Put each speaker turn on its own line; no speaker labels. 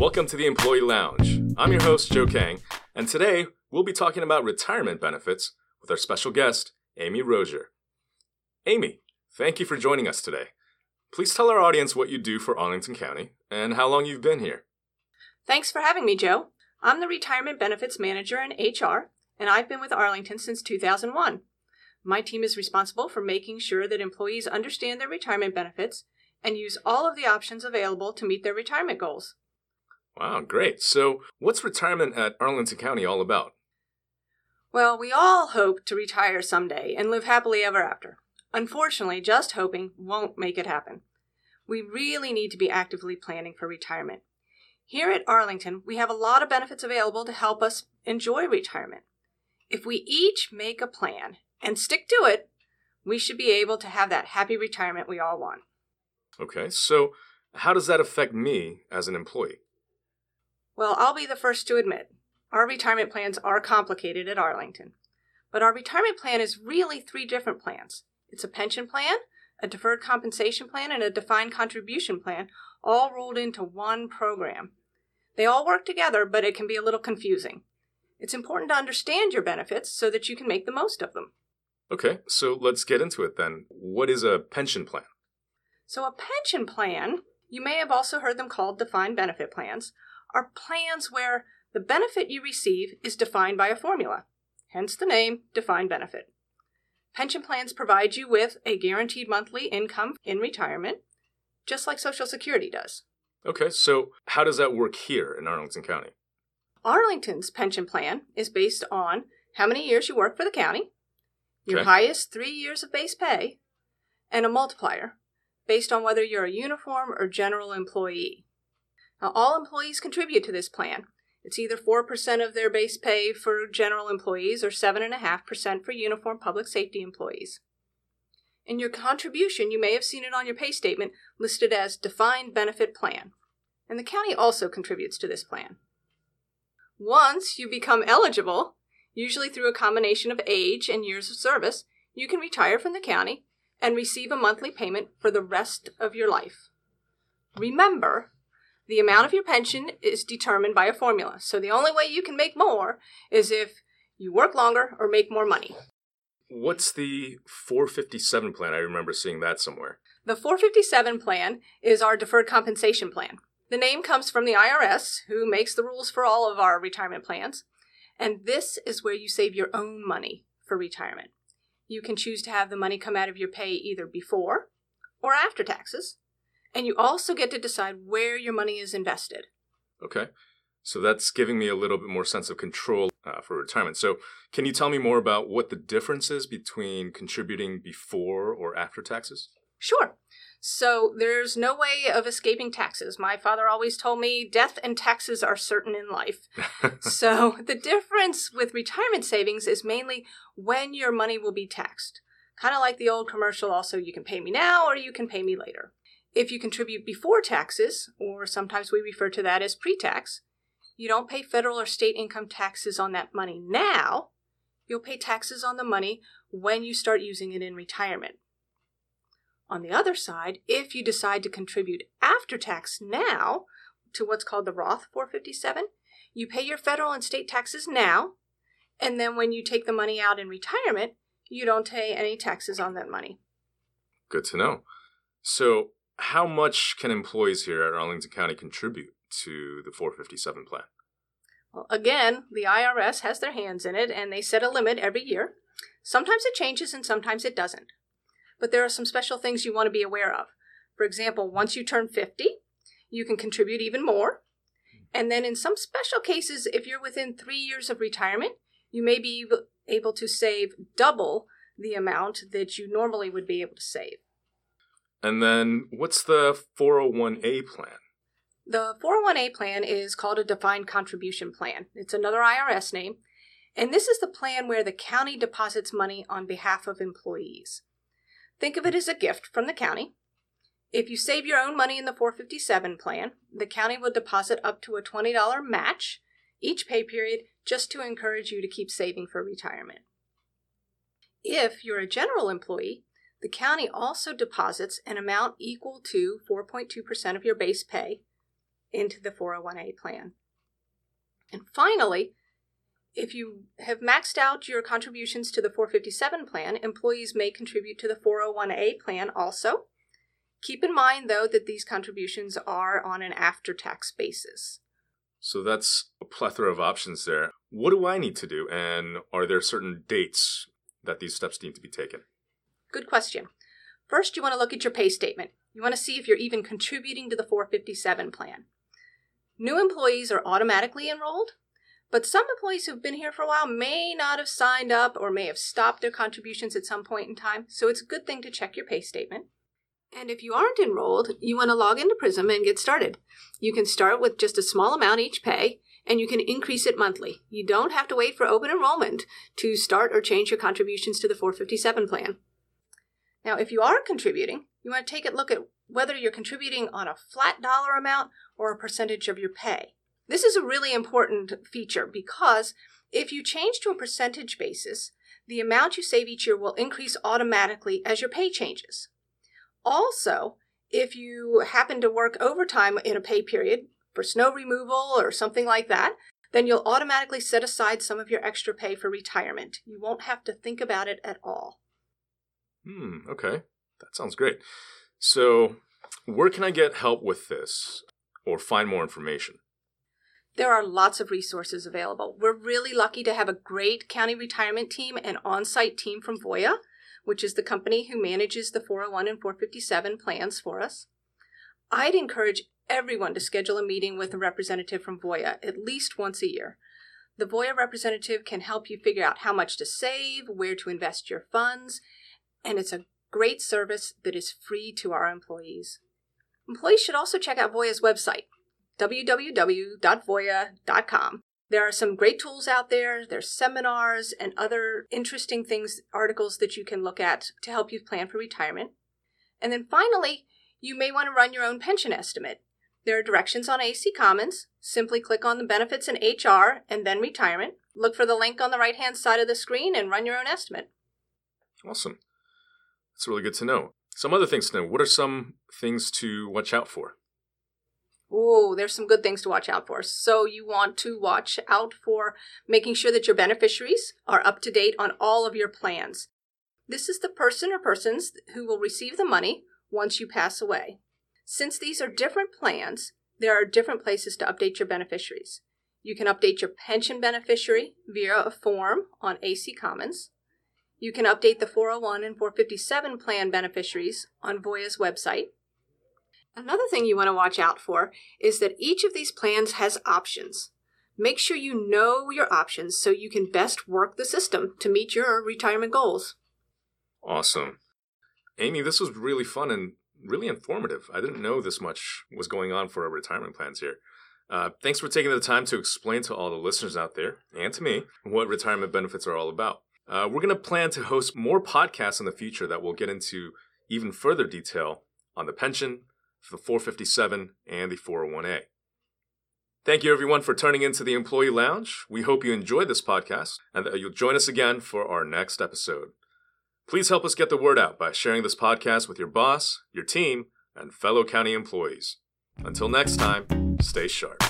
Welcome to the Employee Lounge. I'm your host, Joe Kang, and today we'll be talking about retirement benefits with our special guest, Amy Rozier. Amy, thank you for joining us today. Please tell our audience what you do for Arlington County and how long you've been here.
Thanks for having me, Joe. I'm the Retirement Benefits Manager in HR, and I've been with Arlington since 2001. My team is responsible for making sure that employees understand their retirement benefits and use all of the options available to meet their retirement goals.
Wow, great. So, what's retirement at Arlington County all about?
Well, we all hope to retire someday and live happily ever after. Unfortunately, just hoping won't make it happen. We really need to be actively planning for retirement. Here at Arlington, we have a lot of benefits available to help us enjoy retirement. If we each make a plan and stick to it, we should be able to have that happy retirement we all want.
Okay, so how does that affect me as an employee?
Well, I'll be the first to admit, our retirement plans are complicated at Arlington. But our retirement plan is really three different plans it's a pension plan, a deferred compensation plan, and a defined contribution plan, all rolled into one program. They all work together, but it can be a little confusing. It's important to understand your benefits so that you can make the most of them.
Okay, so let's get into it then. What is a pension plan?
So, a pension plan, you may have also heard them called defined benefit plans, are plans where the benefit you receive is defined by a formula, hence the name defined benefit. Pension plans provide you with a guaranteed monthly income in retirement, just like Social Security does.
Okay, so how does that work here in Arlington County?
Arlington's pension plan is based on how many years you work for the county, your
Okay.
highest three years of base pay, and a multiplier based on whether you're a uniform or general employee. Now, all employees contribute to this plan. It's either 4% of their base pay for general employees or 7.5% for uniform public safety employees. In your contribution, you may have seen it on your pay statement listed as Defined Benefit Plan. And the county also contributes to this plan. Once you become eligible, usually through a combination of age and years of service, you can retire from the county and receive a monthly payment for the rest of your life. Remember, the amount of your pension is determined by a formula, so the only way you can make more is if you work longer or make more money.
What's the 457 plan? I remember seeing that somewhere.
The 457 plan is our deferred compensation plan. The name comes from the IRS, who makes the rules for all of our retirement plans. And this is where you save your own money for retirement. You can choose to have the money come out of your pay either before or after taxes. And you also get to decide where your money is invested.
Okay, so that's giving me a little bit more sense of control uh, for retirement. So, can you tell me more about what the difference is between contributing before or after taxes?
Sure. So there's no way of escaping taxes. My father always told me death and taxes are certain in life. so the difference with retirement savings is mainly when your money will be taxed. Kind of like the old commercial also, you can pay me now or you can pay me later. If you contribute before taxes, or sometimes we refer to that as pre tax, you don't pay federal or state income taxes on that money now. You'll pay taxes on the money when you start using it in retirement. On the other side, if you decide to contribute after tax now to what's called the Roth 457, you pay your federal and state taxes now, and then when you take the money out in retirement, you don't pay any taxes on that money.
Good to know. So, how much can employees here at Arlington County contribute to the 457 plan?
Well, again, the IRS has their hands in it and they set a limit every year. Sometimes it changes and sometimes it doesn't. But there are some special things you want to be aware of. For example, once you turn 50, you can contribute even more. And then in some special cases, if you're within three years of retirement, you may be able- to save double the amount that you normally would be able to save.
And then, what's the 401a plan?
The 401a plan is called a defined contribution plan. It's another IRS name. And this is the plan where the county deposits money on behalf of employees. Think of it as a gift from the county. If you save your own money in the 457 plan, the county will deposit up to a $20 match each pay period just to encourage you to keep saving for retirement. If you're a general employee, the county also deposits an amount equal to 4.2% of your base pay into the 401a plan. And finally, if you have maxed out your contributions to the 457 plan, employees may contribute to the 401a plan also. Keep in mind, though, that these contributions are on an after tax basis.
So that's a plethora of options there. What do I need to do? And are there certain dates that these steps need to be taken?
Good question. First, you want to look at your pay statement. You want to see if you're even contributing to the 457 plan. New employees are automatically enrolled, but some employees who've been here for a while may not have signed up or may have stopped their contributions at some point in time, so it's a good thing to check your pay statement. And if you aren't enrolled, you want to log into Prism and get started. You can start with just a small amount each pay, and you can increase it monthly. You don't have to wait for open enrollment to start or change your contributions to the 457 plan. Now, if you are contributing, you want to take a look at whether you're contributing on a flat dollar amount or a percentage of your pay. This is a really important feature because if you change to a percentage basis, the amount you save each year will increase automatically as your pay changes. Also, if you happen to work overtime in a pay period for snow removal or something like that, then you'll automatically set aside some of your extra pay for retirement. You won't have to think about it at all.
Hmm, okay. That sounds great. So, where can I get help with this or find more information?
There are lots of resources available. We're really lucky to have a great county retirement team and on site team from Voya, which is the company who manages the 401 and 457 plans for us. I'd encourage everyone to schedule a meeting with a representative from Voya at least once a year. The Voya representative can help you figure out how much to save, where to invest your funds, and it's a great service that is free to our employees. Employees should also check out Voya's website www.voya.com. There are some great tools out there. There's seminars and other interesting things, articles that you can look at to help you plan for retirement. And then finally, you may want to run your own pension estimate. There are directions on AC Commons. Simply click on the benefits in HR and then retirement. Look for the link on the right hand side of the screen and run your own estimate.
Awesome. That's really good to know. Some other things to know. What are some things to watch out for?
Oh, there's some good things to watch out for. So you want to watch out for making sure that your beneficiaries are up to date on all of your plans. This is the person or persons who will receive the money once you pass away. Since these are different plans, there are different places to update your beneficiaries. You can update your pension beneficiary via a form on AC Commons. You can update the 401 and 457 plan beneficiaries on Voya's website. Another thing you want to watch out for is that each of these plans has options. Make sure you know your options so you can best work the system to meet your retirement goals.
Awesome. Amy, this was really fun and really informative. I didn't know this much was going on for our retirement plans here. Uh, thanks for taking the time to explain to all the listeners out there and to me what retirement benefits are all about. Uh, we're going to plan to host more podcasts in the future that will get into even further detail on the pension, the 457 and the 401a. Thank you, everyone, for turning into the Employee Lounge. We hope you enjoyed this podcast and that you'll join us again for our next episode. Please help us get the word out by sharing this podcast with your boss, your team, and fellow county employees. Until next time, stay sharp.